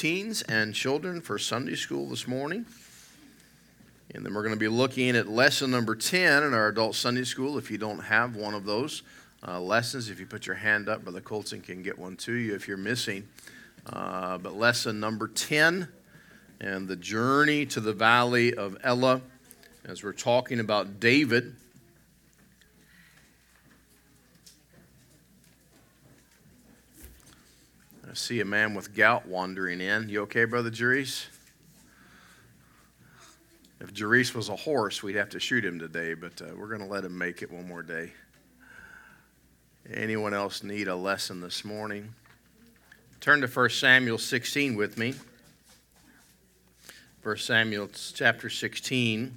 teens and children for Sunday school this morning. And then we're going to be looking at lesson number 10 in our adult Sunday school. If you don't have one of those uh, lessons, if you put your hand up, Brother Colton can get one to you if you're missing. Uh, but lesson number 10 and the journey to the valley of Elah, as we're talking about David. I see a man with gout wandering in. You okay, Brother Jerice? If Jerice was a horse, we'd have to shoot him today, but uh, we're going to let him make it one more day. Anyone else need a lesson this morning? Turn to 1 Samuel 16 with me. 1 Samuel chapter 16.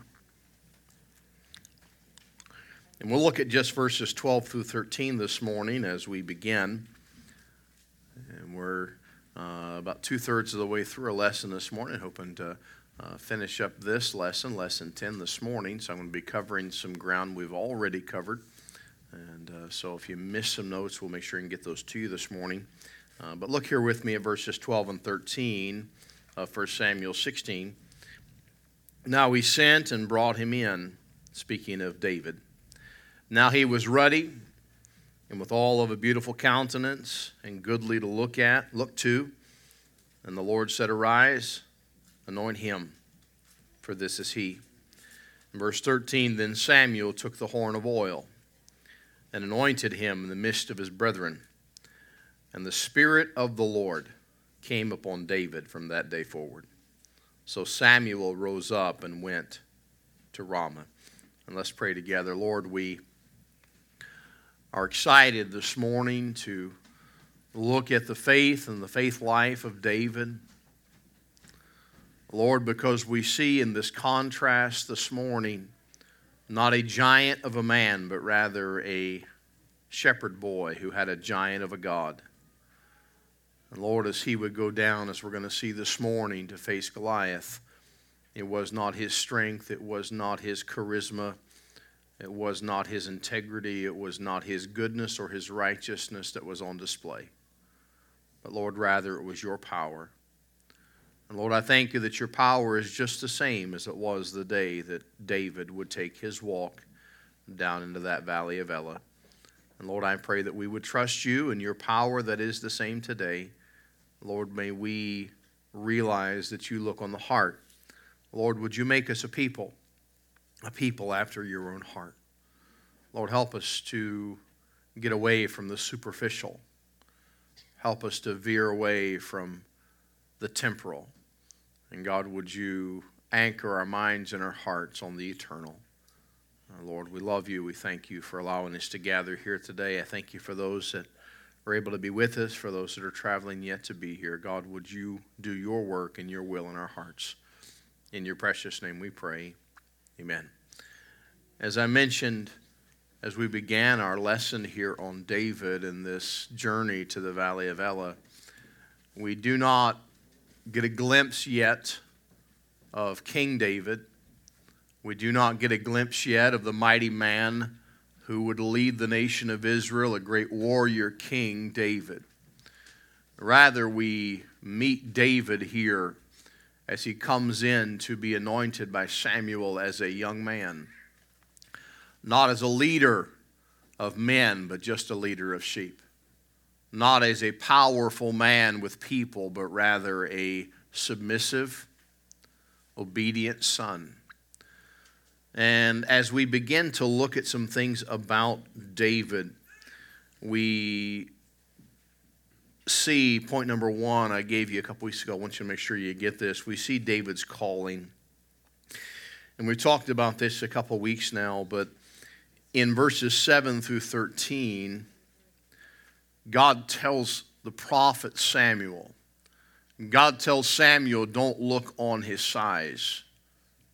And we'll look at just verses 12 through 13 this morning as we begin. We're uh, about two thirds of the way through a lesson this morning, hoping to uh, finish up this lesson, lesson 10 this morning. So I'm going to be covering some ground we've already covered. And uh, so if you miss some notes, we'll make sure and get those to you this morning. Uh, but look here with me at verses 12 and 13 of 1 Samuel 16. Now he sent and brought him in, speaking of David. Now he was ruddy and with all of a beautiful countenance and goodly to look at, look to. And the Lord said, Arise anoint him, for this is he. In verse 13, then Samuel took the horn of oil and anointed him in the midst of his brethren. And the Spirit of the Lord came upon David from that day forward. So Samuel rose up and went to Ramah. And let's pray together. Lord, we are excited this morning to look at the faith and the faith life of David. Lord, because we see in this contrast this morning not a giant of a man, but rather a shepherd boy who had a giant of a God. And Lord, as he would go down, as we're going to see this morning, to face Goliath, it was not his strength, it was not his charisma, it was not his integrity, it was not his goodness or his righteousness that was on display. But Lord, rather, it was your power. And Lord, I thank you that your power is just the same as it was the day that David would take his walk down into that valley of Elah. And Lord, I pray that we would trust you and your power that is the same today. Lord, may we realize that you look on the heart. Lord, would you make us a people, a people after your own heart? Lord, help us to get away from the superficial. Help us to veer away from the temporal. And God, would you anchor our minds and our hearts on the eternal? Uh, Lord, we love you. We thank you for allowing us to gather here today. I thank you for those that are able to be with us, for those that are traveling yet to be here. God, would you do your work and your will in our hearts? In your precious name we pray. Amen. As I mentioned, as we began our lesson here on David and this journey to the Valley of Elah, we do not get a glimpse yet of King David. We do not get a glimpse yet of the mighty man who would lead the nation of Israel, a great warrior king, David. Rather, we meet David here as he comes in to be anointed by Samuel as a young man. Not as a leader of men, but just a leader of sheep not as a powerful man with people, but rather a submissive, obedient son. And as we begin to look at some things about David, we see point number one I gave you a couple weeks ago. I want you to make sure you get this. We see David's calling. And we've talked about this a couple weeks now, but in verses 7 through 13, God tells the prophet Samuel, God tells Samuel, don't look on his size,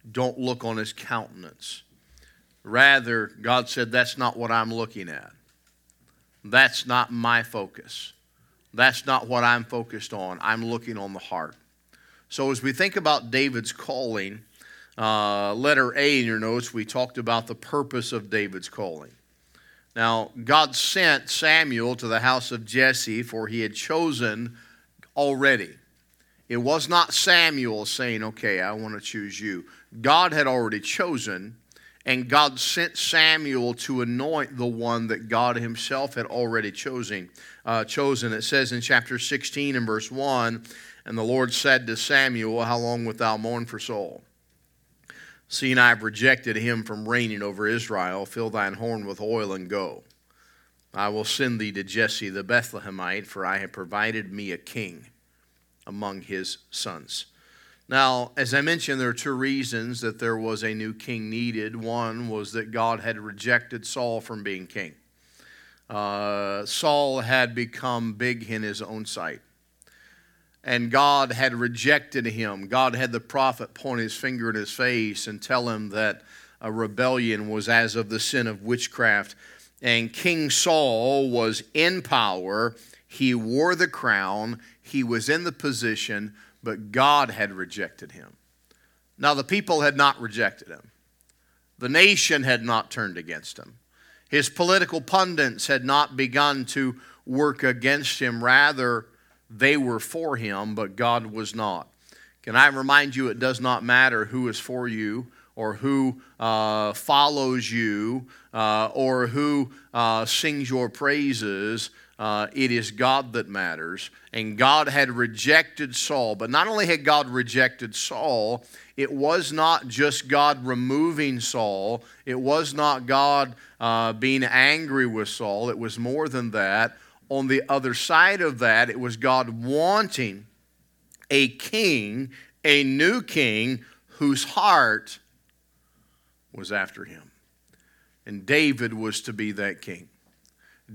don't look on his countenance. Rather, God said, that's not what I'm looking at. That's not my focus. That's not what I'm focused on. I'm looking on the heart. So, as we think about David's calling, uh, letter A in your notes, we talked about the purpose of David's calling. Now, God sent Samuel to the house of Jesse, for he had chosen already It was not Samuel saying, Okay, I want to choose you. God had already chosen, and God sent Samuel to anoint the one that God Himself had already chosen. Uh, chosen. It says in chapter 16 and verse 1 And the Lord said to Samuel, How long wilt thou mourn for Saul? Seeing I have rejected him from reigning over Israel, fill thine horn with oil and go. I will send thee to Jesse the Bethlehemite, for I have provided me a king among his sons. Now, as I mentioned, there are two reasons that there was a new king needed. One was that God had rejected Saul from being king. Uh, Saul had become big in his own sight. And God had rejected him. God had the prophet point his finger in his face and tell him that a rebellion was as of the sin of witchcraft. And King Saul was in power. He wore the crown. He was in the position, but God had rejected him. Now, the people had not rejected him, the nation had not turned against him. His political pundits had not begun to work against him. Rather, they were for him, but God was not. Can I remind you, it does not matter who is for you or who uh, follows you uh, or who uh, sings your praises. Uh, it is God that matters. And God had rejected Saul. But not only had God rejected Saul, it was not just God removing Saul, it was not God uh, being angry with Saul. It was more than that. On the other side of that, it was God wanting a king, a new king, whose heart was after him. And David was to be that king.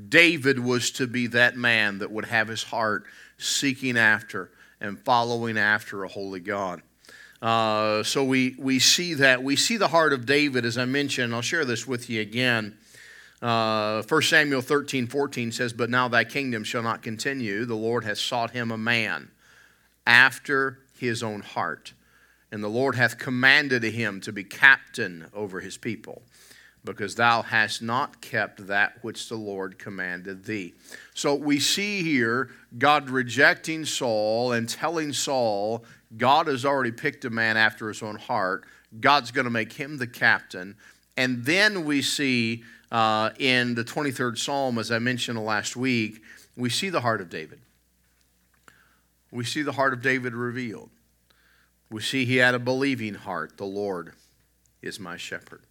David was to be that man that would have his heart seeking after and following after a holy God. Uh, so we, we see that. We see the heart of David, as I mentioned. I'll share this with you again. Uh, 1 Samuel 13, 14 says, But now thy kingdom shall not continue. The Lord has sought him a man after his own heart. And the Lord hath commanded him to be captain over his people because thou hast not kept that which the Lord commanded thee. So we see here God rejecting Saul and telling Saul, God has already picked a man after his own heart. God's going to make him the captain. And then we see uh, in the 23rd Psalm, as I mentioned last week, we see the heart of David. We see the heart of David revealed. We see he had a believing heart. The Lord is my shepherd.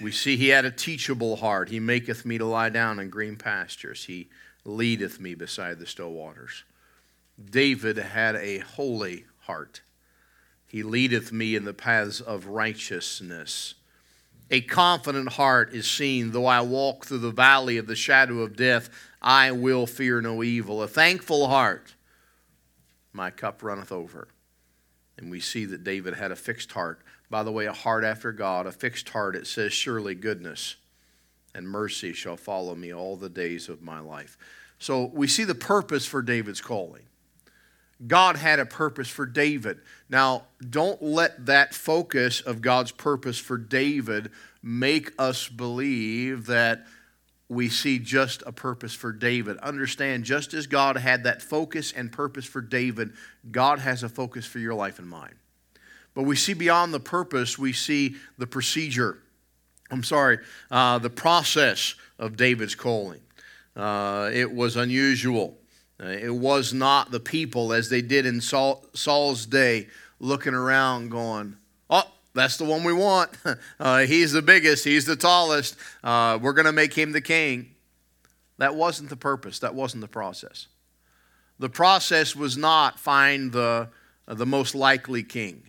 We see he had a teachable heart. He maketh me to lie down in green pastures. He leadeth me beside the still waters. David had a holy heart. He leadeth me in the paths of righteousness. A confident heart is seen, though I walk through the valley of the shadow of death, I will fear no evil. A thankful heart, my cup runneth over. And we see that David had a fixed heart by the way, a heart after God, a fixed heart. It says, Surely goodness and mercy shall follow me all the days of my life. So we see the purpose for David's calling. God had a purpose for David. Now, don't let that focus of God's purpose for David make us believe that we see just a purpose for David. Understand, just as God had that focus and purpose for David, God has a focus for your life and mine. But we see beyond the purpose, we see the procedure. I'm sorry, uh, the process of David's calling. Uh, it was unusual. Uh, it was not the people as they did in Saul, Saul's day looking around going, oh, that's the one we want. Uh, he's the biggest, he's the tallest. Uh, we're going to make him the king. That wasn't the purpose, that wasn't the process. The process was not find the, the most likely king.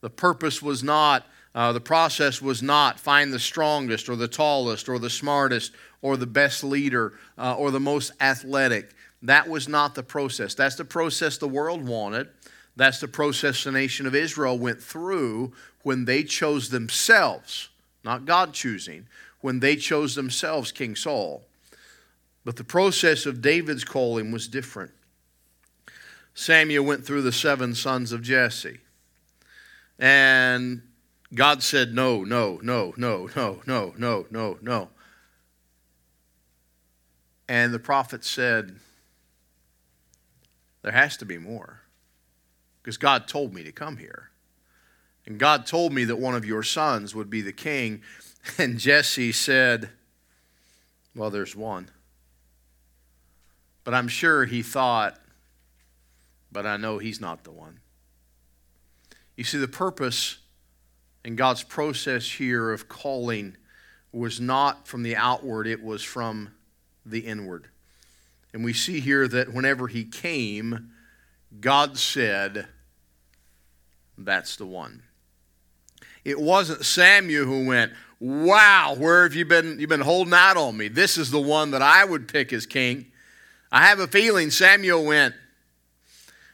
The purpose was not, uh, the process was not find the strongest or the tallest or the smartest or the best leader uh, or the most athletic. That was not the process. That's the process the world wanted. That's the process the nation of Israel went through when they chose themselves, not God choosing, when they chose themselves King Saul. But the process of David's calling was different. Samuel went through the seven sons of Jesse. And God said, No, no, no, no, no, no, no, no, no. And the prophet said, There has to be more. because God told me to come here. And God told me that one of your sons would be the king. And Jesse said, Well, there's one. But I'm sure he thought, But I know he's not the one. You see, the purpose in God's process here of calling was not from the outward, it was from the inward. And we see here that whenever he came, God said, That's the one. It wasn't Samuel who went, Wow, where have you been? You've been holding out on me. This is the one that I would pick as king. I have a feeling Samuel went,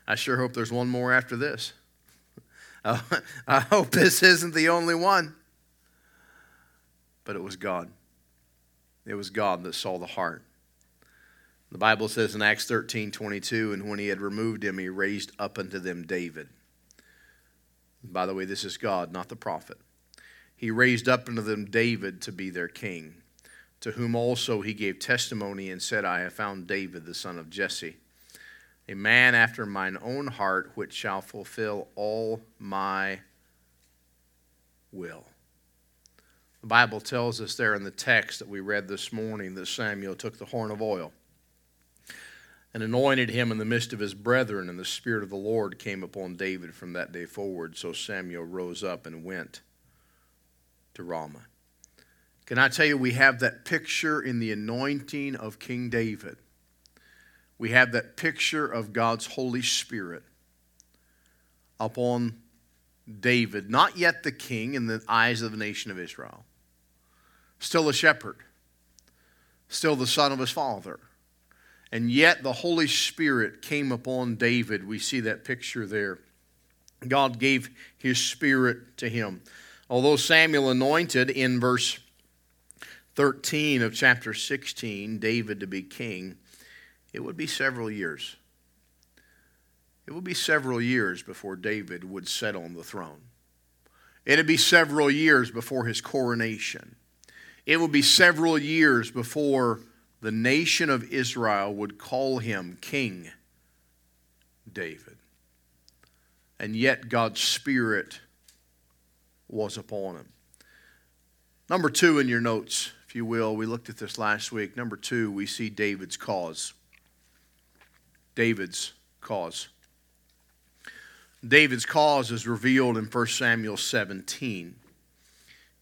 I sure hope there's one more after this. I hope this isn't the only one. But it was God. It was God that saw the heart. The Bible says in Acts 13 22, and when he had removed him, he raised up unto them David. By the way, this is God, not the prophet. He raised up unto them David to be their king, to whom also he gave testimony and said, I have found David, the son of Jesse, a man after mine own heart, which shall fulfill all my will. The Bible tells us there in the text that we read this morning that Samuel took the horn of oil and anointed him in the midst of his brethren, and the Spirit of the Lord came upon David from that day forward. So Samuel rose up and went to Ramah. Can I tell you, we have that picture in the anointing of King David. We have that picture of God's Holy Spirit upon David, not yet the king in the eyes of the nation of Israel, still a shepherd, still the son of his father and yet the Holy Spirit came upon David. We see that picture there. God gave his spirit to him. Although Samuel anointed in verse 13 of chapter 16 David to be king, it would be several years. It would be several years before David would sit on the throne. It'd be several years before his coronation. It would be several years before the nation of Israel would call him King David. And yet God's Spirit was upon him. Number two in your notes, if you will, we looked at this last week. Number two, we see David's cause. David's cause. David's cause is revealed in 1 Samuel 17.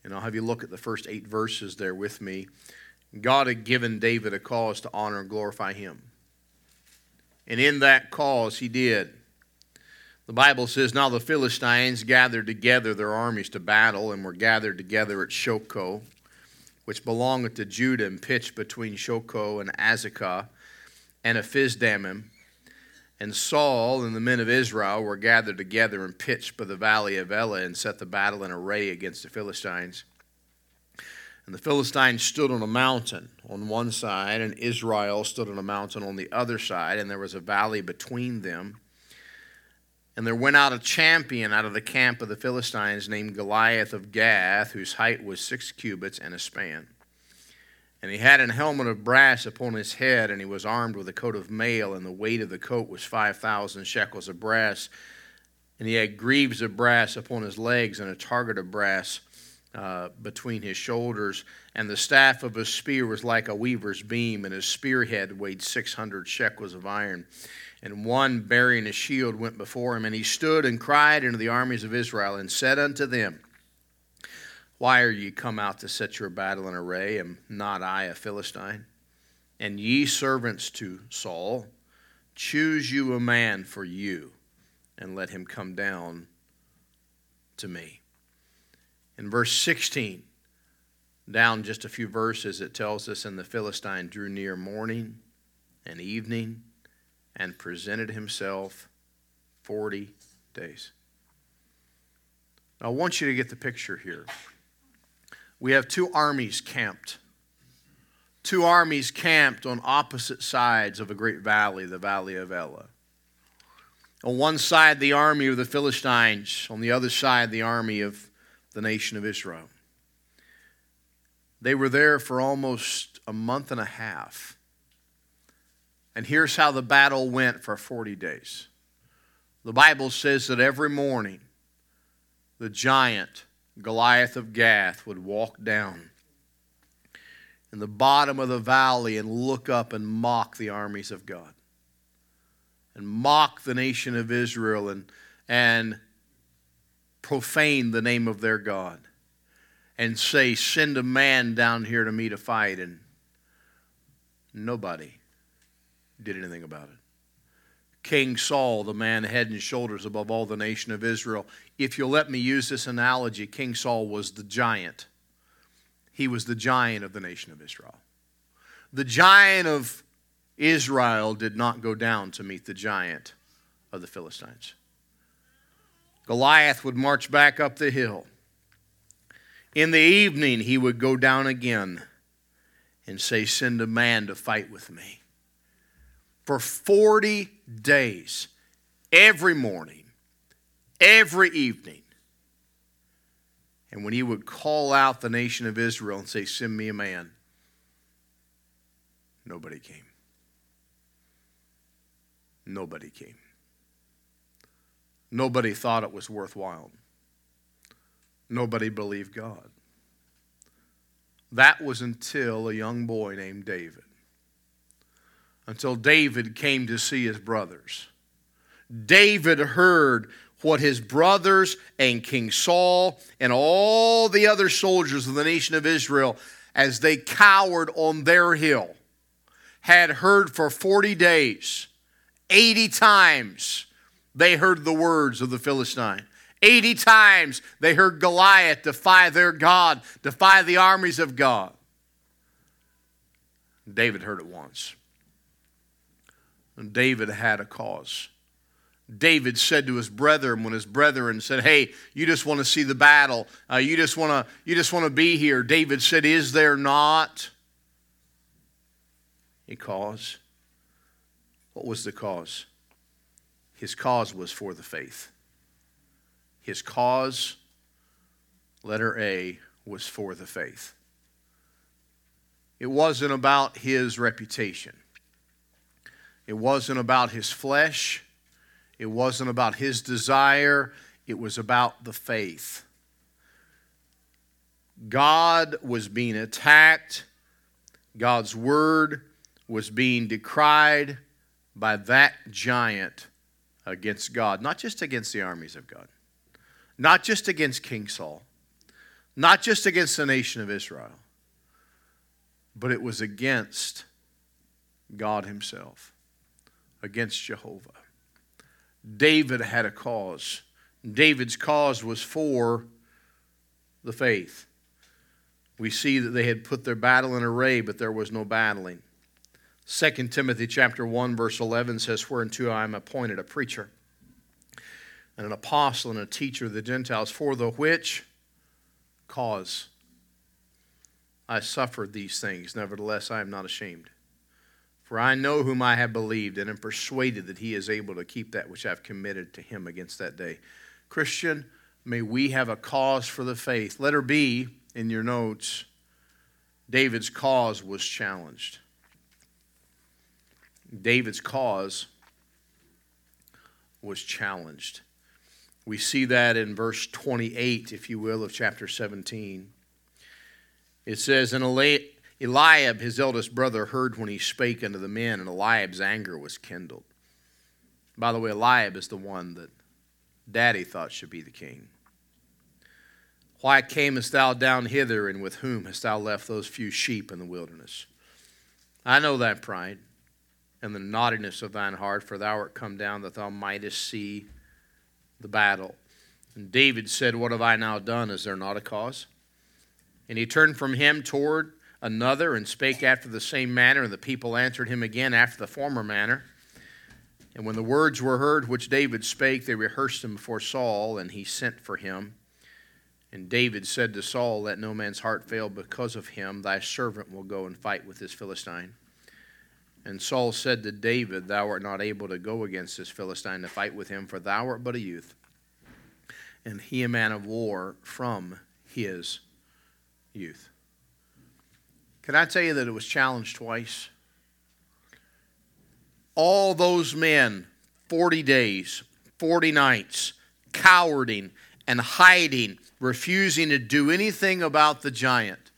And I'll have you look at the first eight verses there with me. God had given David a cause to honor and glorify him. And in that cause, he did. The Bible says, Now the Philistines gathered together their armies to battle, and were gathered together at Shochoh, which belongeth to Judah, and pitched between Shochoh and Azekah, and Ephes-dammim. And Saul and the men of Israel were gathered together and pitched by the valley of Elah, and set the battle in array against the Philistines. And the Philistines stood on a mountain on one side, and Israel stood on a mountain on the other side, and there was a valley between them. And there went out a champion out of the camp of the Philistines named Goliath of Gath, whose height was six cubits and a span. And he had an helmet of brass upon his head, and he was armed with a coat of mail, and the weight of the coat was 5,000 shekels of brass. And he had greaves of brass upon his legs, and a target of brass uh, between his shoulders, and the staff of his spear was like a weaver's beam, and his spearhead weighed 600 shekels of iron. And one bearing a shield went before him, and he stood and cried unto the armies of Israel, and said unto them, Why are ye come out to set your battle in array? Am not I a Philistine? And ye servants to Saul, choose you a man for you, and let him come down to me. In verse 16, down just a few verses, it tells us, And the Philistine drew near morning and evening and presented himself 40 days. I want you to get the picture here. We have two armies camped. Two armies camped on opposite sides of a great valley, the Valley of Elah. On one side, the army of the Philistines, on the other side, the army of the nation of Israel. They were there for almost a month and a half. And here's how the battle went for 40 days The Bible says that every morning the giant Goliath of Gath would walk down in the bottom of the valley and look up and mock the armies of God and mock the nation of Israel and, and profane the name of their God and say, Send a man down here to me to fight. And nobody did anything about it. King Saul, the man head and shoulders above all the nation of Israel. If you'll let me use this analogy, King Saul was the giant. He was the giant of the nation of Israel. The giant of Israel did not go down to meet the giant of the Philistines. Goliath would march back up the hill. In the evening, he would go down again and say, Send a man to fight with me. For 40 days, every morning, every evening. And when he would call out the nation of Israel and say, Send me a man, nobody came. Nobody came. Nobody thought it was worthwhile. Nobody believed God. That was until a young boy named David. Until David came to see his brothers. David heard what his brothers and King Saul and all the other soldiers of the nation of Israel, as they cowered on their hill, had heard for 40 days, 80 times they heard the words of the Philistine. 80 times they heard Goliath defy their God, defy the armies of God. David heard it once. And David had a cause. David said to his brethren when his brethren said, "Hey, you just want to see the battle. Uh, you just want to you just want to be here." David said, "Is there not a cause?" What was the cause? His cause was for the faith. His cause, letter A, was for the faith. It wasn't about his reputation. It wasn't about his flesh. It wasn't about his desire. It was about the faith. God was being attacked. God's word was being decried by that giant against God, not just against the armies of God, not just against King Saul, not just against the nation of Israel, but it was against God Himself, against Jehovah. David had a cause. David's cause was for the faith. We see that they had put their battle in array, but there was no battling. 2 Timothy chapter 1 verse 11 says whereunto I am appointed a preacher and an apostle and a teacher of the Gentiles for the which cause I suffered these things nevertheless I am not ashamed for I know whom I have believed and am persuaded that he is able to keep that which I have committed to him against that day Christian may we have a cause for the faith letter B in your notes David's cause was challenged David's cause was challenged. We see that in verse 28, if you will, of chapter 17. It says, And Eliab, his eldest brother, heard when he spake unto the men, and Eliab's anger was kindled. By the way, Eliab is the one that daddy thought should be the king. Why camest thou down hither, and with whom hast thou left those few sheep in the wilderness? I know that pride and the naughtiness of thine heart, for thou art come down that thou mightest see the battle. And David said, What have I now done? Is there not a cause? And he turned from him toward another and spake after the same manner, and the people answered him again after the former manner. And when the words were heard which David spake, they rehearsed them before Saul, and he sent for him. And David said to Saul, Let no man's heart fail because of him. Thy servant will go and fight with this Philistine. And Saul said to David, Thou art not able to go against this Philistine to fight with him, for thou art but a youth, and he a man of war from his youth. Can I tell you that it was challenged twice? All those men, 40 days, 40 nights, cowering and hiding, refusing to do anything about the giant.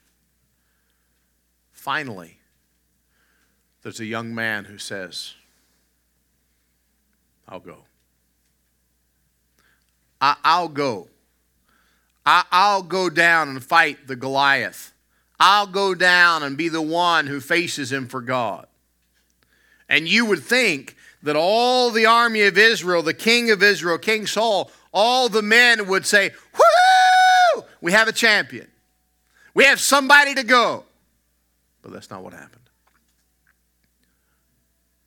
Finally, there's a young man who says, I'll go. I, will go. I, I'll go down and fight the Goliath. I'll go down and be the one who faces him for God. And you would think that all the army of Israel, the king of Israel, King Saul, all the men would say, Woo! We have a champion. We have somebody to go. But that's not what happened.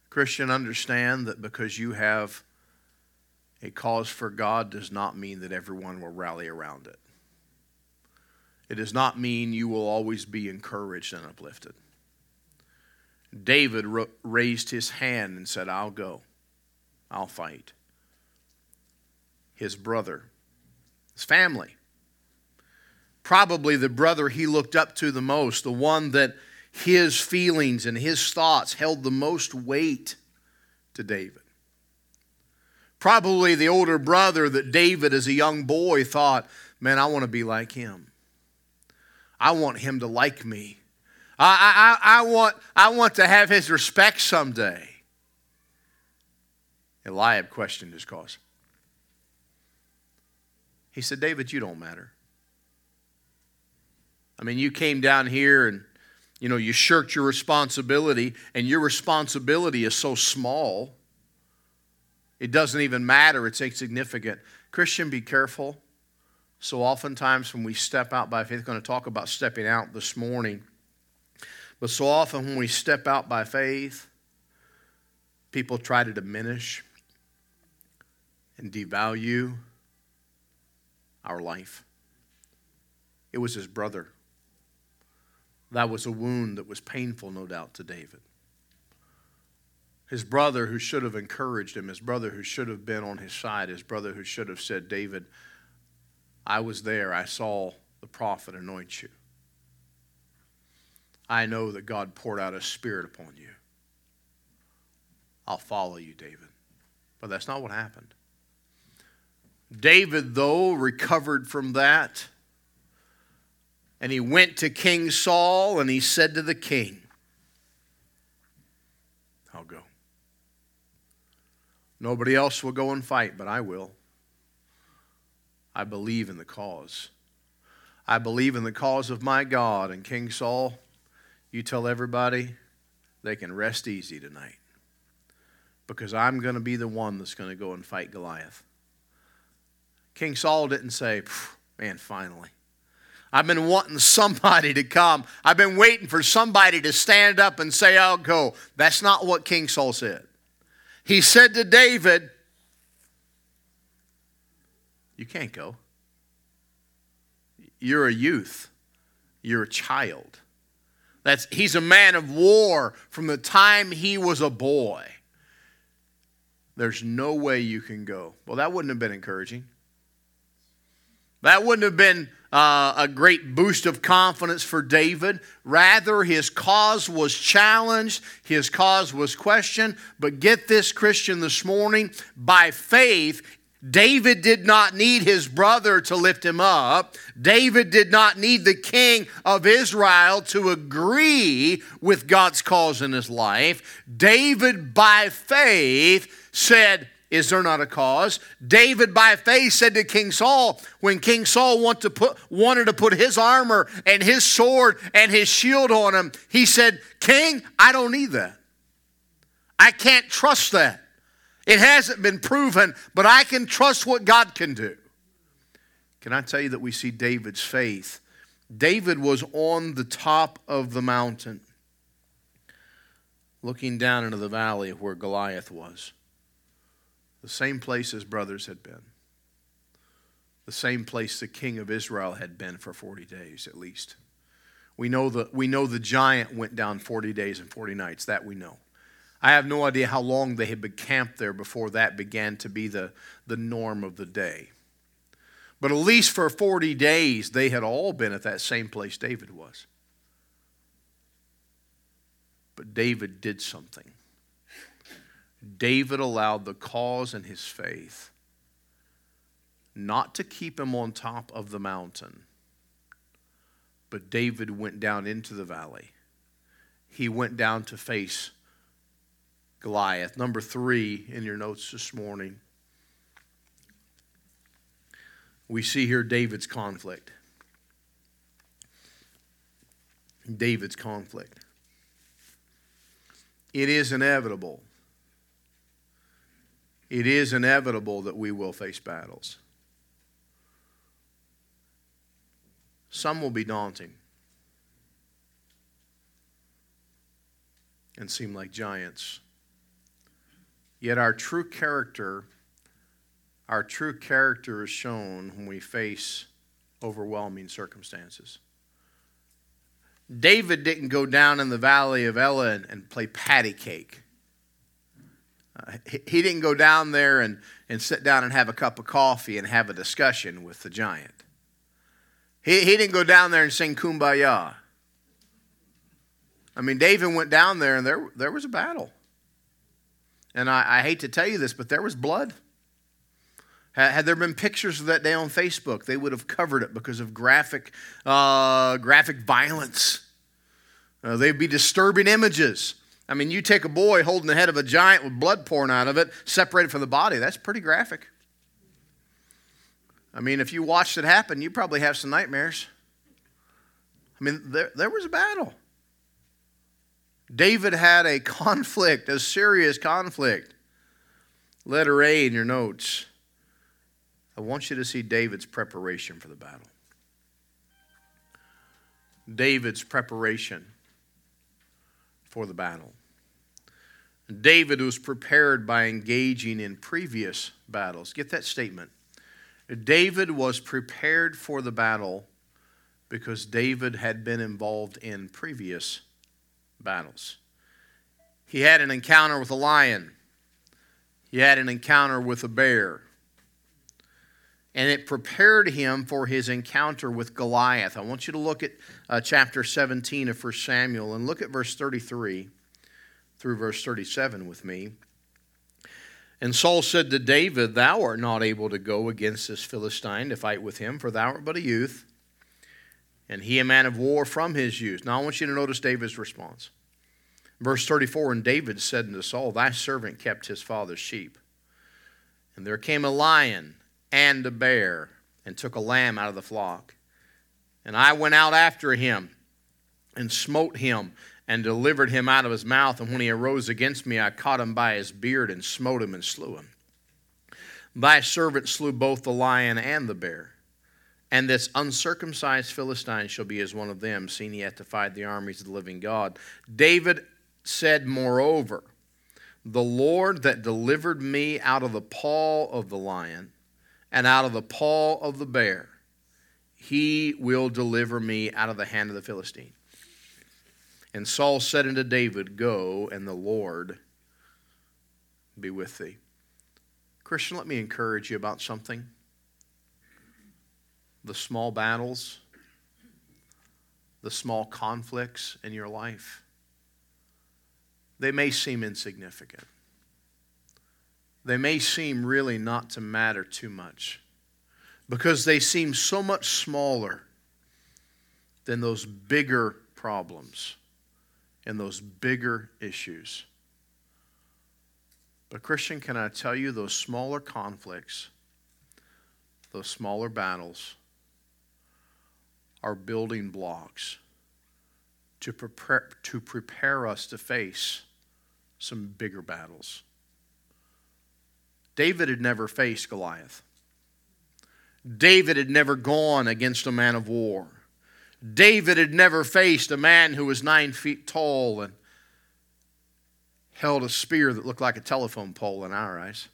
Christian, understand that because you have a cause for God does not mean that everyone will rally around it. It does not mean you will always be encouraged and uplifted. David raised his hand and said, I'll go. I'll fight. His brother, his family, probably the brother he looked up to the most, the one that his feelings and his thoughts held the most weight to David. Probably the older brother that David, as a young boy, thought, man, I want to be like him. I want him to like me. I, I, I, want, I want to have his respect someday. Eliab questioned his cause. He said, David, you don't matter. I mean, you came down here and, you know, you shirked your responsibility, and your responsibility is so small. It doesn't even matter, it's insignificant. Christian, be careful. So, oftentimes, when we step out by faith, going to talk about stepping out this morning. But so often, when we step out by faith, people try to diminish and devalue our life. It was his brother. That was a wound that was painful, no doubt, to David. His brother, who should have encouraged him, his brother, who should have been on his side, his brother, who should have said, David, I was there. I saw the prophet anoint you. I know that God poured out a spirit upon you. I'll follow you, David. But that's not what happened. David, though, recovered from that. And he went to King Saul and he said to the king, I'll go. Nobody else will go and fight, but I will. I believe in the cause. I believe in the cause of my God. And King Saul, you tell everybody they can rest easy tonight because I'm going to be the one that's going to go and fight Goliath. King Saul didn't say, man, finally. I've been wanting somebody to come. I've been waiting for somebody to stand up and say, I'll go. That's not what King Saul said. He said to David, You can't go. You're a youth, you're a child. That's, he's a man of war from the time he was a boy. There's no way you can go. Well, that wouldn't have been encouraging. That wouldn't have been uh, a great boost of confidence for David. Rather, his cause was challenged, his cause was questioned. But get this, Christian, this morning by faith, David did not need his brother to lift him up. David did not need the king of Israel to agree with God's cause in his life. David, by faith, said, is there not a cause? David, by faith, said to King Saul, when King Saul to put, wanted to put his armor and his sword and his shield on him, he said, King, I don't need that. I can't trust that. It hasn't been proven, but I can trust what God can do. Can I tell you that we see David's faith? David was on the top of the mountain, looking down into the valley where Goliath was. The same place his brothers had been. The same place the king of Israel had been for 40 days at least. We know, the, we know the giant went down 40 days and 40 nights. That we know. I have no idea how long they had been camped there before that began to be the, the norm of the day. But at least for 40 days, they had all been at that same place David was. But David did something. David allowed the cause and his faith not to keep him on top of the mountain, but David went down into the valley. He went down to face Goliath. Number three in your notes this morning, we see here David's conflict. David's conflict. It is inevitable. It is inevitable that we will face battles. Some will be daunting and seem like giants. Yet our true character, our true character is shown when we face overwhelming circumstances. David didn't go down in the valley of Elah and, and play patty cake. Uh, he, he didn't go down there and, and sit down and have a cup of coffee and have a discussion with the giant. He, he didn't go down there and sing kumbaya. I mean, David went down there and there, there was a battle. And I, I hate to tell you this, but there was blood. Had, there been pictures of that day on Facebook, they would have covered it because of graphic, uh, graphic violence. Uh, they'd be disturbing images. I mean, you take a boy holding the head of a giant with blood pouring out of it, separated from the body, that's pretty graphic. I mean, if you watched it happen, you probably have some nightmares. I mean, there, there was a battle. David had a conflict, a serious conflict. Letter A in your notes. I want you to see David's preparation for the battle. David's preparation for the battle. David was prepared by engaging in previous battles. Get that statement. David was prepared for the battle because David had been involved in previous battles. He had an encounter with a lion, he had an encounter with a bear, and it prepared him for his encounter with Goliath. I want you to look at uh, chapter 17 of 1 Samuel and look at verse 33 through verse 37 with me. And Saul said to David, Thou art not able to go against this Philistine to fight with him, for thou art but a youth, and he a man of war from his youth. Now I want you to notice David's response. Verse 34 And David said unto Saul, Thy servant kept his father's sheep. And there came a lion and a bear and took a lamb out of the flock. And I went out after him and smote him and delivered him out of his mouth. And when he arose against me, I caught him by his beard and smote him and slew him. Thy servant slew both the lion and the bear. And this uncircumcised Philistine shall be as one of them, seeing he hath defied the armies of the living God. David said, Moreover, the Lord that delivered me out of the paw of the lion and out of the paw of the bear, he will deliver me out of the hand of the Philistine. And Saul said unto David, Go, and the Lord be with thee. Christian, let me encourage you about something. The small battles, the small conflicts in your life, they may seem insignificant. They may seem really not to matter too much because they seem so much smaller than those bigger problems and those bigger issues. But, Christian, can I tell you those smaller conflicts, those smaller battles, are building blocks to prepare, to prepare us to face some bigger battles. David had never faced Goliath. David had never gone against a man of war. David had never faced a man who was nine feet tall and held a spear that looked like a telephone pole in our eyes.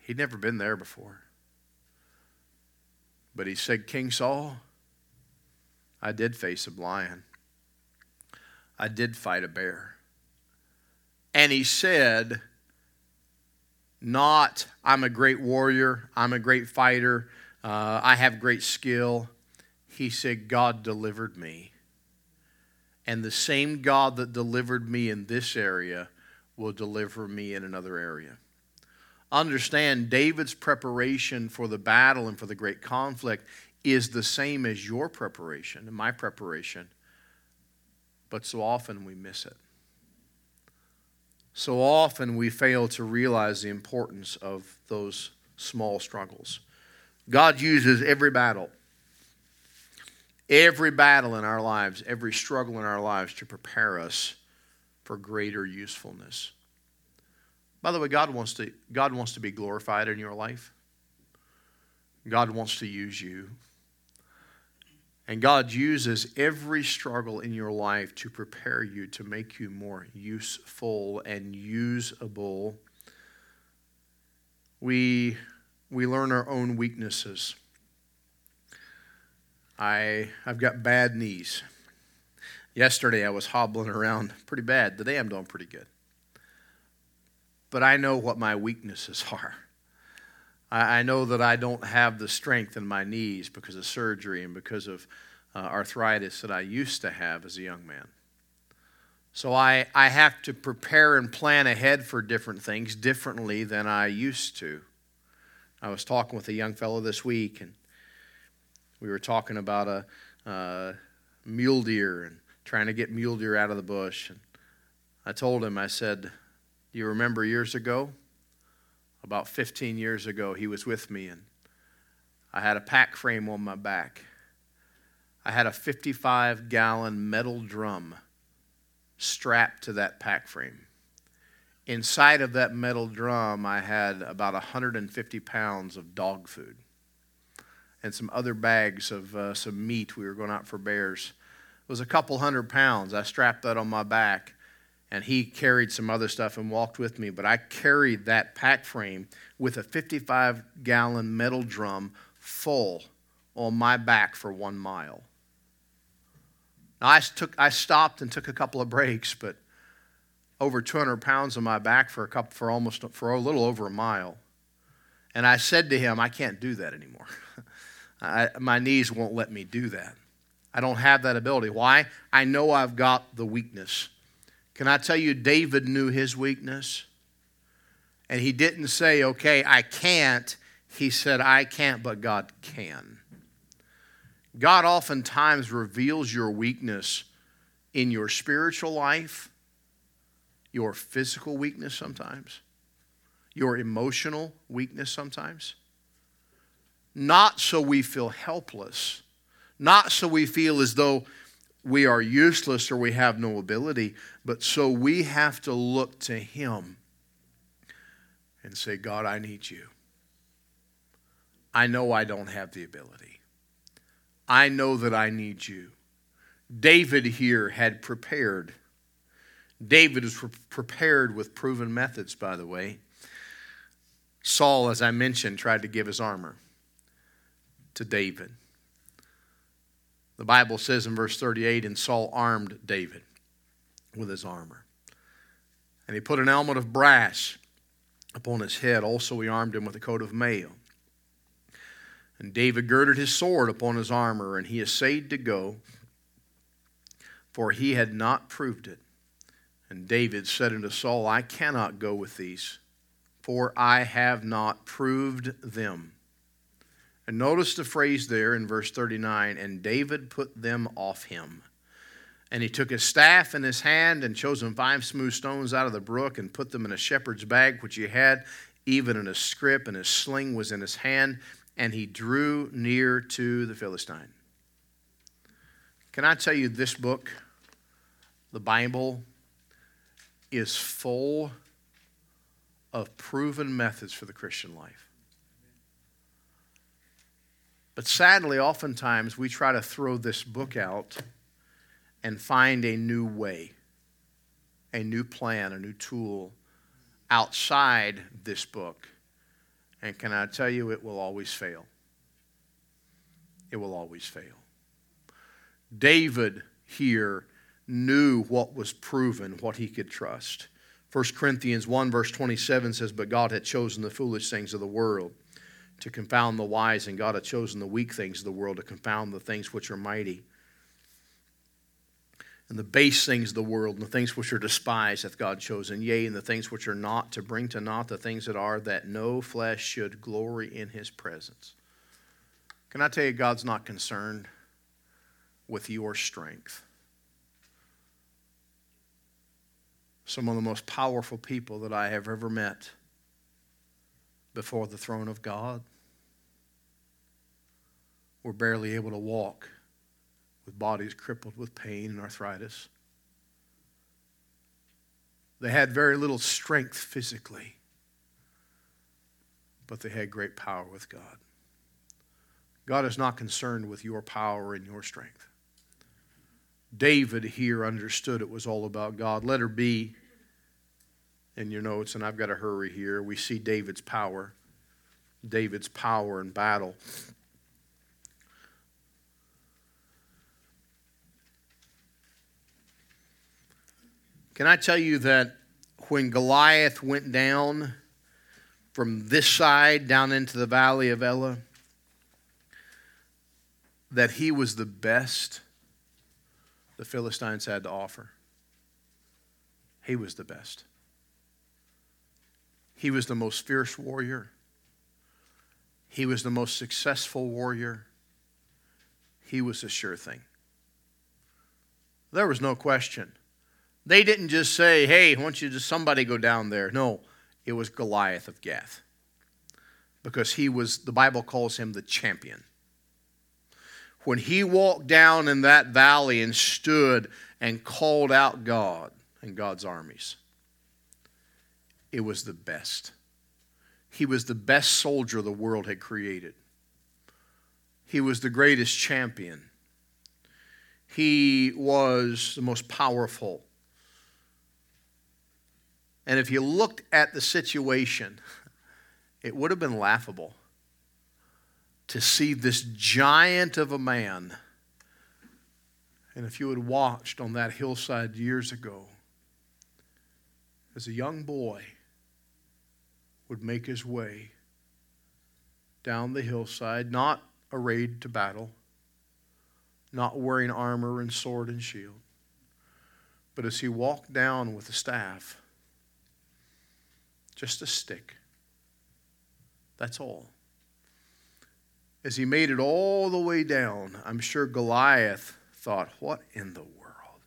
He'd never been there before. But he said, King Saul, I did face a lion. I did fight a bear. And he said, not, I'm a great warrior, I'm a great fighter, uh, I have great skill he said, God delivered me. And the same God that delivered me in this area will deliver me in another area. Understand David's preparation for the battle and for the great conflict is the same as your preparation and my preparation, but so often we miss it. So often we fail to realize the importance of those small struggles. God uses every battle, every battle in our lives, every struggle in our lives to prepare us for greater usefulness. By the way, God wants to, God wants to be glorified in your life. God wants to use you. And God uses every struggle in your life to prepare you, to make you more useful and usable. We, we learn our own weaknesses. I, I've got bad knees. Yesterday I was hobbling around pretty bad. Today I'm doing pretty good. But I know what my weaknesses are. I know that I don't have the strength in my knees because of surgery and because of uh, arthritis that I used to have as a young man. So I, I have to prepare and plan ahead for different things differently than I used to. I was talking with a young fellow this week, and we were talking about a uh, mule deer and trying to get mule deer out of the bush. And I told him, I said, Do you remember years ago? About 15 years ago, he was with me, and I had a pack frame on my back. I had a 55 gallon metal drum strapped to that pack frame. Inside of that metal drum, I had about 150 pounds of dog food and some other bags of uh, some meat. We were going out for bears. It was a couple hundred pounds. I strapped that on my back and he carried some other stuff and walked with me. But I carried that pack frame with a 55 gallon metal drum full on my back for one mile. Now, I, took, I stopped and took a couple of breaks, but over 200 pounds on my back for, a couple, for almost for a little over a mile. And I said to him, I can't do that anymore. I, my knees won't let me do that. I don't have that ability. Why? I know I've got the weakness. Can I tell you, David knew his weakness? And he didn't say, okay, I can't. He said, I can't, but God can. God oftentimes reveals your weakness in your spiritual life, your physical weakness sometimes, your emotional weakness sometimes. Not so we feel helpless, not so we feel as though we are useless or we have no ability, but so we have to look to Him and say, God, I need you. I know I don't have the ability. I know that I need you. David here had prepared. David was prepared with proven methods, by the way. Saul, as I mentioned, tried to give his armor to David. The Bible says in verse 38 and Saul armed David with his armor. And he put an helmet of brass upon his head. Also, he armed him with a coat of mail. And David girded his sword upon his armor, and he essayed to go, for he had not proved it. And David said unto Saul, I cannot go with these, for I have not proved them. And notice the phrase there in verse 39 and David put them off him. And he took his staff in his hand and chose him five smooth stones out of the brook and put them in a shepherd's bag which he had, even in a scrip, and his sling was in his hand. And he drew near to the Philistine. Can I tell you, this book, the Bible, is full of proven methods for the Christian life. But sadly, oftentimes we try to throw this book out and find a new way, a new plan, a new tool outside this book. And can I tell you, it will always fail. It will always fail. David here knew what was proven, what he could trust. 1 Corinthians 1, verse 27 says, But God had chosen the foolish things of the world to confound the wise, and God hath chosen the weak things of the world to confound the things which are mighty. and the base things of the world, and the things which are despised hath God chosen, yea, and the things which are not, to bring to naught the things that are, that no flesh should glory in his presence. Can I tell you, God's not concerned with your strength? Some of the most powerful people that I have ever met before the throne of God were barely able to walk with bodies crippled with pain and arthritis. They had very little strength physically, but they had great power with God. God is not concerned with your power and your strength. David here understood it was all about God. Let her be in your notes, and I've got to hurry here. We see David's power, David's power in battle. Can I tell you that when Goliath went down from this side down into the valley of Elah, that he was the best the Philistines had to offer? He was the best. He was the most fierce warrior. He was the most successful warrior. He was a sure thing. There was no question. They didn't just say, hey, I want you to somebody go down there. No, it was Goliath of Gath. Because he was, the Bible calls him the champion. When he walked down in that valley and stood and called out God and God's armies, it was the best. He was the best soldier the world had created. He was the greatest champion. He was the most powerful and if you looked at the situation, it would have been laughable to see this giant of a man. And if you had watched on that hillside years ago, as a young boy would make his way down the hillside, not arrayed to battle, not wearing armor and sword and shield, but as he walked down with a staff, just a stick. That's all. As he made it all the way down, I'm sure Goliath thought, What in the world?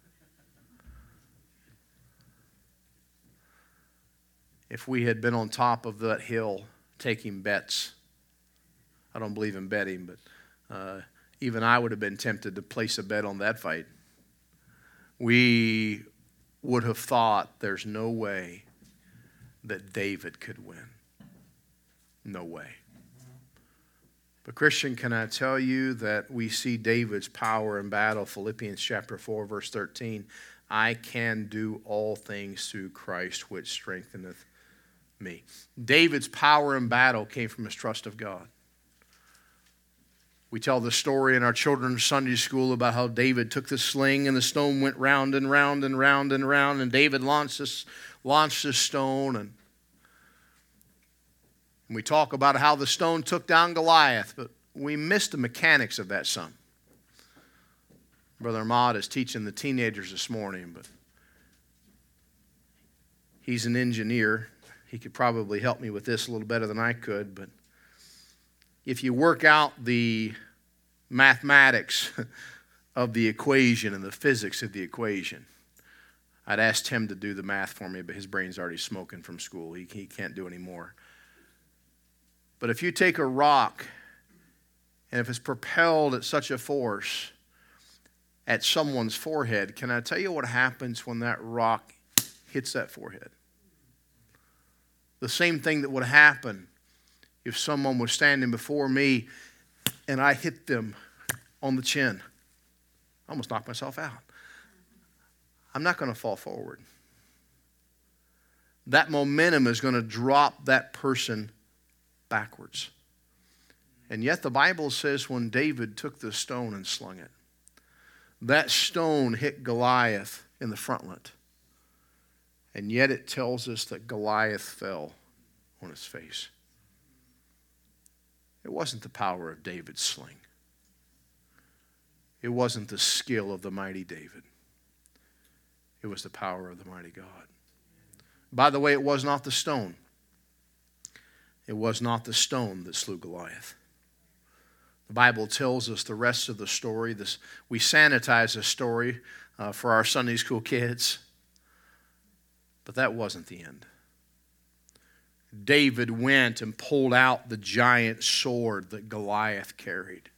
If we had been on top of that hill taking bets, I don't believe in betting, but uh, even I would have been tempted to place a bet on that fight. We would have thought there's no way that David could win. No way. But, Christian, can I tell you that we see David's power in battle? Philippians chapter 4, verse 13. I can do all things through Christ, which strengtheneth me. David's power in battle came from his trust of God. We tell the story in our children's Sunday school about how David took the sling and the stone went round and round and round and round, and David launched this launched the stone and we talk about how the stone took down Goliath, but we missed the mechanics of that some. Brother Ahmad is teaching the teenagers this morning, but he's an engineer. He could probably help me with this a little better than I could, but if you work out the mathematics of the equation and the physics of the equation, I'd asked him to do the math for me, but his brain's already smoking from school. He, he can't do any more. But if you take a rock and if it's propelled at such a force at someone's forehead, can I tell you what happens when that rock hits that forehead? The same thing that would happen if someone was standing before me and I hit them on the chin. I almost knocked myself out. I'm not going to fall forward. That momentum is going to drop that person backwards. And yet the Bible says when David took the stone and slung it, that stone hit Goliath in the frontlet. And yet it tells us that Goliath fell on his face. It wasn't the power of David's sling. It wasn't the skill of the mighty David. It was the power of the mighty God. By the way, it was not the stone. It was not the stone that slew Goliath. The Bible tells us the rest of the story. This, we sanitize the story uh, for our Sunday school kids, but that wasn't the end. David went and pulled out the giant sword that Goliath carried.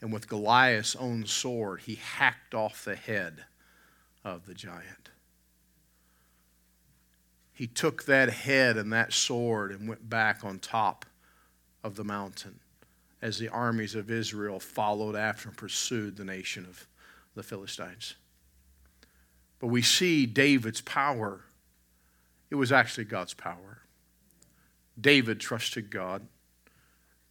And with Goliath's own sword, he hacked off the head of the giant. He took that head and that sword and went back on top of the mountain as the armies of Israel followed after and pursued the nation of the Philistines. But we see David's power. It was actually God's power. David trusted God.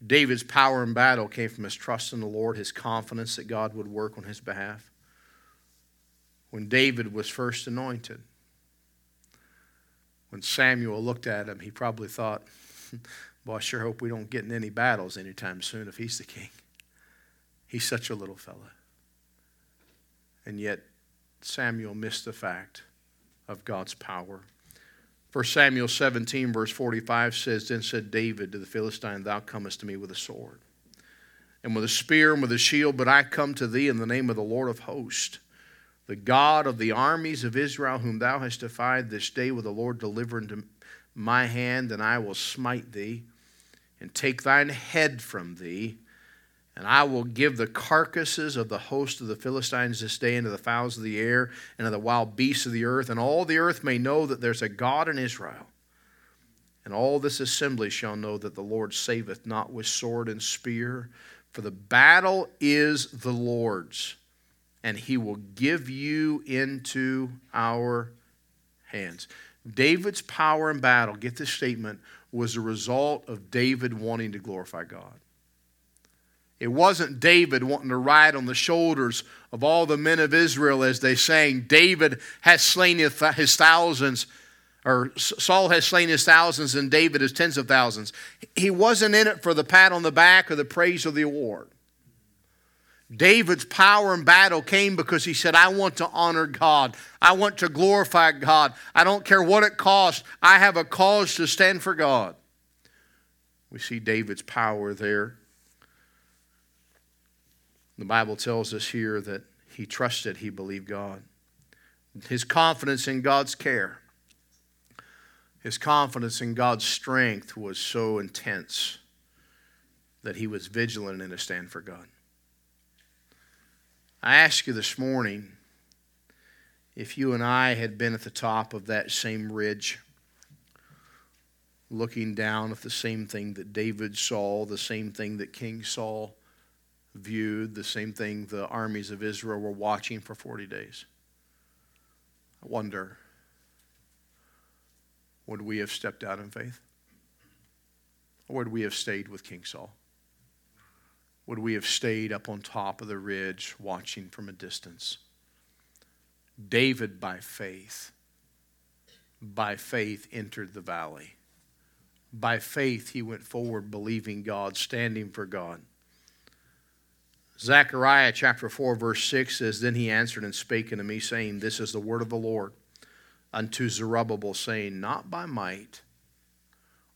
David's power in battle came from his trust in the Lord, his confidence that God would work on his behalf. When David was first anointed, when Samuel looked at him, he probably thought, Boy, I sure hope we don't get in any battles anytime soon if he's the king. He's such a little fella. And yet, Samuel missed the fact of God's power. 1 Samuel 17, verse 45 says, Then said David to the Philistine, Thou comest to me with a sword, and with a spear, and with a shield, but I come to thee in the name of the Lord of hosts, the God of the armies of Israel, whom thou hast defied this day, will the Lord deliver into my hand, and I will smite thee, and take thine head from thee. And I will give the carcasses of the host of the Philistines this day into the fowls of the air and of the wild beasts of the earth, and all the earth may know that there's a God in Israel. And all this assembly shall know that the Lord saveth not with sword and spear, for the battle is the Lord's, and he will give you into our hands. David's power in battle, get this statement, was a result of David wanting to glorify God. It wasn't David wanting to ride on the shoulders of all the men of Israel as they sang, David has slain his thousands, or Saul has slain his thousands, and David his tens of thousands. He wasn't in it for the pat on the back or the praise of the award. David's power in battle came because he said, I want to honor God. I want to glorify God. I don't care what it costs. I have a cause to stand for God. We see David's power there. The Bible tells us here that he trusted, he believed God. His confidence in God's care, his confidence in God's strength was so intense that he was vigilant in a stand for God. I ask you this morning if you and I had been at the top of that same ridge, looking down at the same thing that David saw, the same thing that King Saul viewed, the same thing the armies of Israel were watching for 40 days. I wonder would we have stepped out in faith? Or would we have stayed with King Saul? Would we have stayed up on top of the ridge watching from a distance? David, by faith, by faith entered the valley. By faith, he went forward believing God, standing for God. Zechariah chapter 4, verse 6 says, Then he answered and spake unto me, saying, This is the word of the Lord unto Zerubbabel, saying, Not by might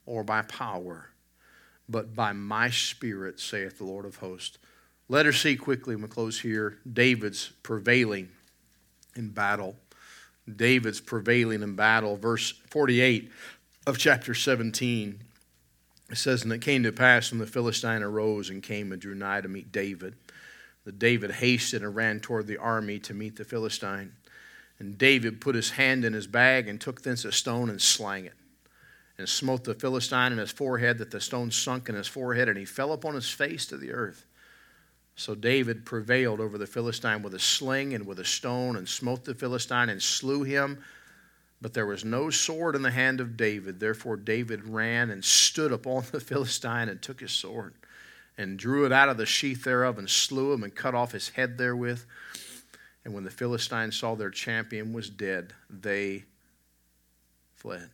or by power but by my spirit, saith the Lord of hosts. Let us see quickly, and we'll close here, David's prevailing in battle. David's prevailing in battle. Verse 48 of chapter 17. It says, And it came to pass when the Philistine arose and came and drew nigh to meet David, that David hasted and ran toward the army to meet the Philistine. And David put his hand in his bag and took thence a stone and slang it and smote the Philistine in his forehead, that the stone sunk in his forehead, and he fell upon his face to the earth. So David prevailed over the Philistine with a sling and with a stone, and smote the Philistine and slew him. But there was no sword in the hand of David. Therefore David ran and stood upon the Philistine and took his sword, and drew it out of the sheath thereof, and slew him, and cut off his head therewith. And when the Philistines saw their champion was dead, they fled.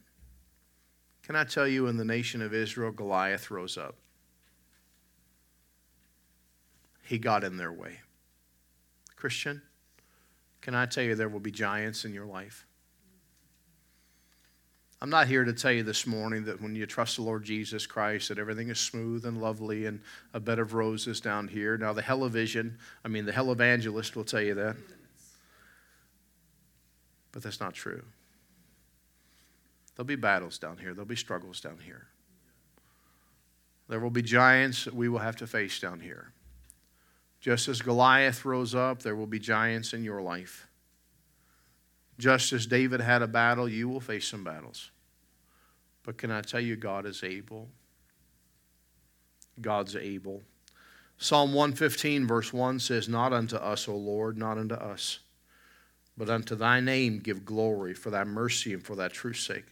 Can I tell you, in the nation of Israel, Goliath rose up. He got in their way. Christian, Can I tell you there will be giants in your life? I'm not here to tell you this morning that when you trust the Lord Jesus Christ, that everything is smooth and lovely and a bed of roses down here. Now, the television, I mean, the hell evangelist will tell you that. But that's not true. There'll be battles down here, there'll be struggles down here. There will be giants that we will have to face down here. Just as Goliath rose up, there will be giants in your life. Just as David had a battle, you will face some battles. But can I tell you, God is able? God's able. Psalm 115, verse 1 says, Not unto us, O Lord, not unto us, but unto thy name give glory for thy mercy and for thy truth's sake.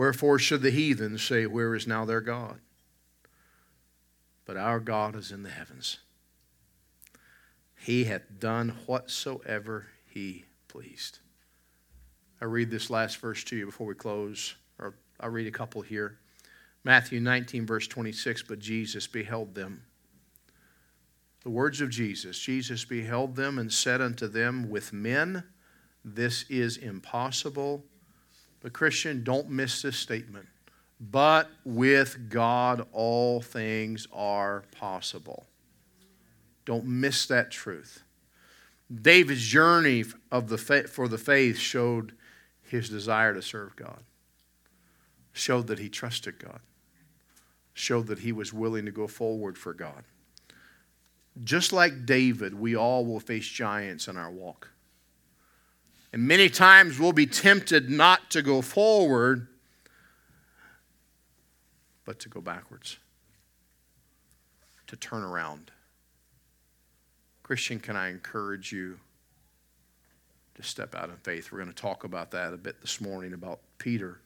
Wherefore should the heathen say, Where is now their God? But our God is in the heavens. He hath done whatsoever he pleased. I read this last verse to you before we close, or I'll read a couple here. Matthew 19, verse 26, but Jesus beheld them. The words of Jesus Jesus beheld them and said unto them, With men this is impossible. But, Christian, don't miss this statement. But with God all things are possible. Don't miss that truth. David's journey of the for the faith showed his desire to serve God, showed that he trusted God, showed that he was willing to go forward for God. Just like David, we all will face giants in our walk. And many times we'll be tempted not to go forward, but to go backwards, to turn around. Christian, can I encourage you to step out in faith? We're going to talk about that a bit this morning about Peter.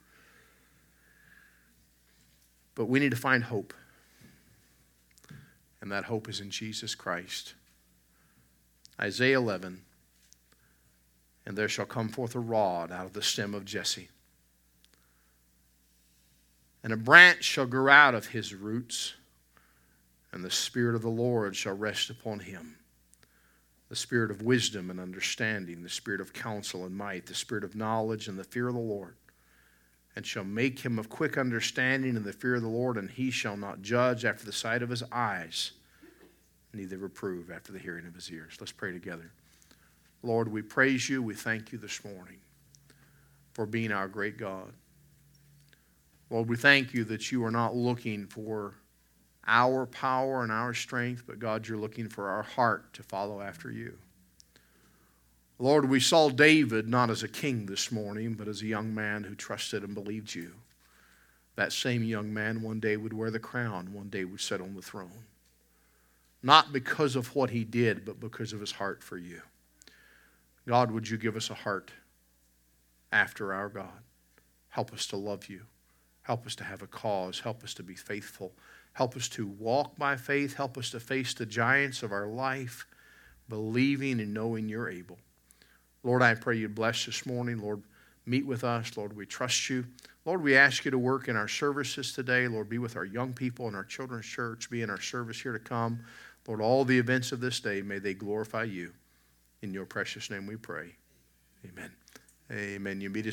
But we need to find hope. And that hope is in Jesus Christ. Isaiah 11 And there shall come forth a rod out of the stem of Jesse, and a branch shall grow out of his roots, and the Spirit of the Lord shall rest upon him the spirit of wisdom and understanding, the spirit of counsel and might, the spirit of knowledge and the fear of the Lord, and shall make him of quick understanding in the fear of the Lord, and he shall not judge after the sight of his eyes, neither reprove after the hearing of his ears. Let's pray together. Lord, we praise you. We thank you this morning for being our great God. Lord, we thank you that you are not looking for our power and our strength, but God, you're looking for our heart to follow after you. Lord, we saw David not as a king this morning, but as a young man who trusted and believed you. That same young man one day would wear the crown, one day would sit on the throne. Not because of what he did, but because of his heart for you. God, would you give us a heart after our God? Help us to love you. Help us to have a cause. Help us to be faithful. Help us to walk by faith. Help us to face the giants of our life, believing and knowing you're able. Lord, I pray you bless this morning. Lord, meet with us. Lord, we trust you. Lord, we ask you to work in our services today. Lord, be with our young people in our children's church, be in our service here to come. Lord, all the events of this day, may they glorify you. In your precious name we pray. Amen. Amen. You be dismissed.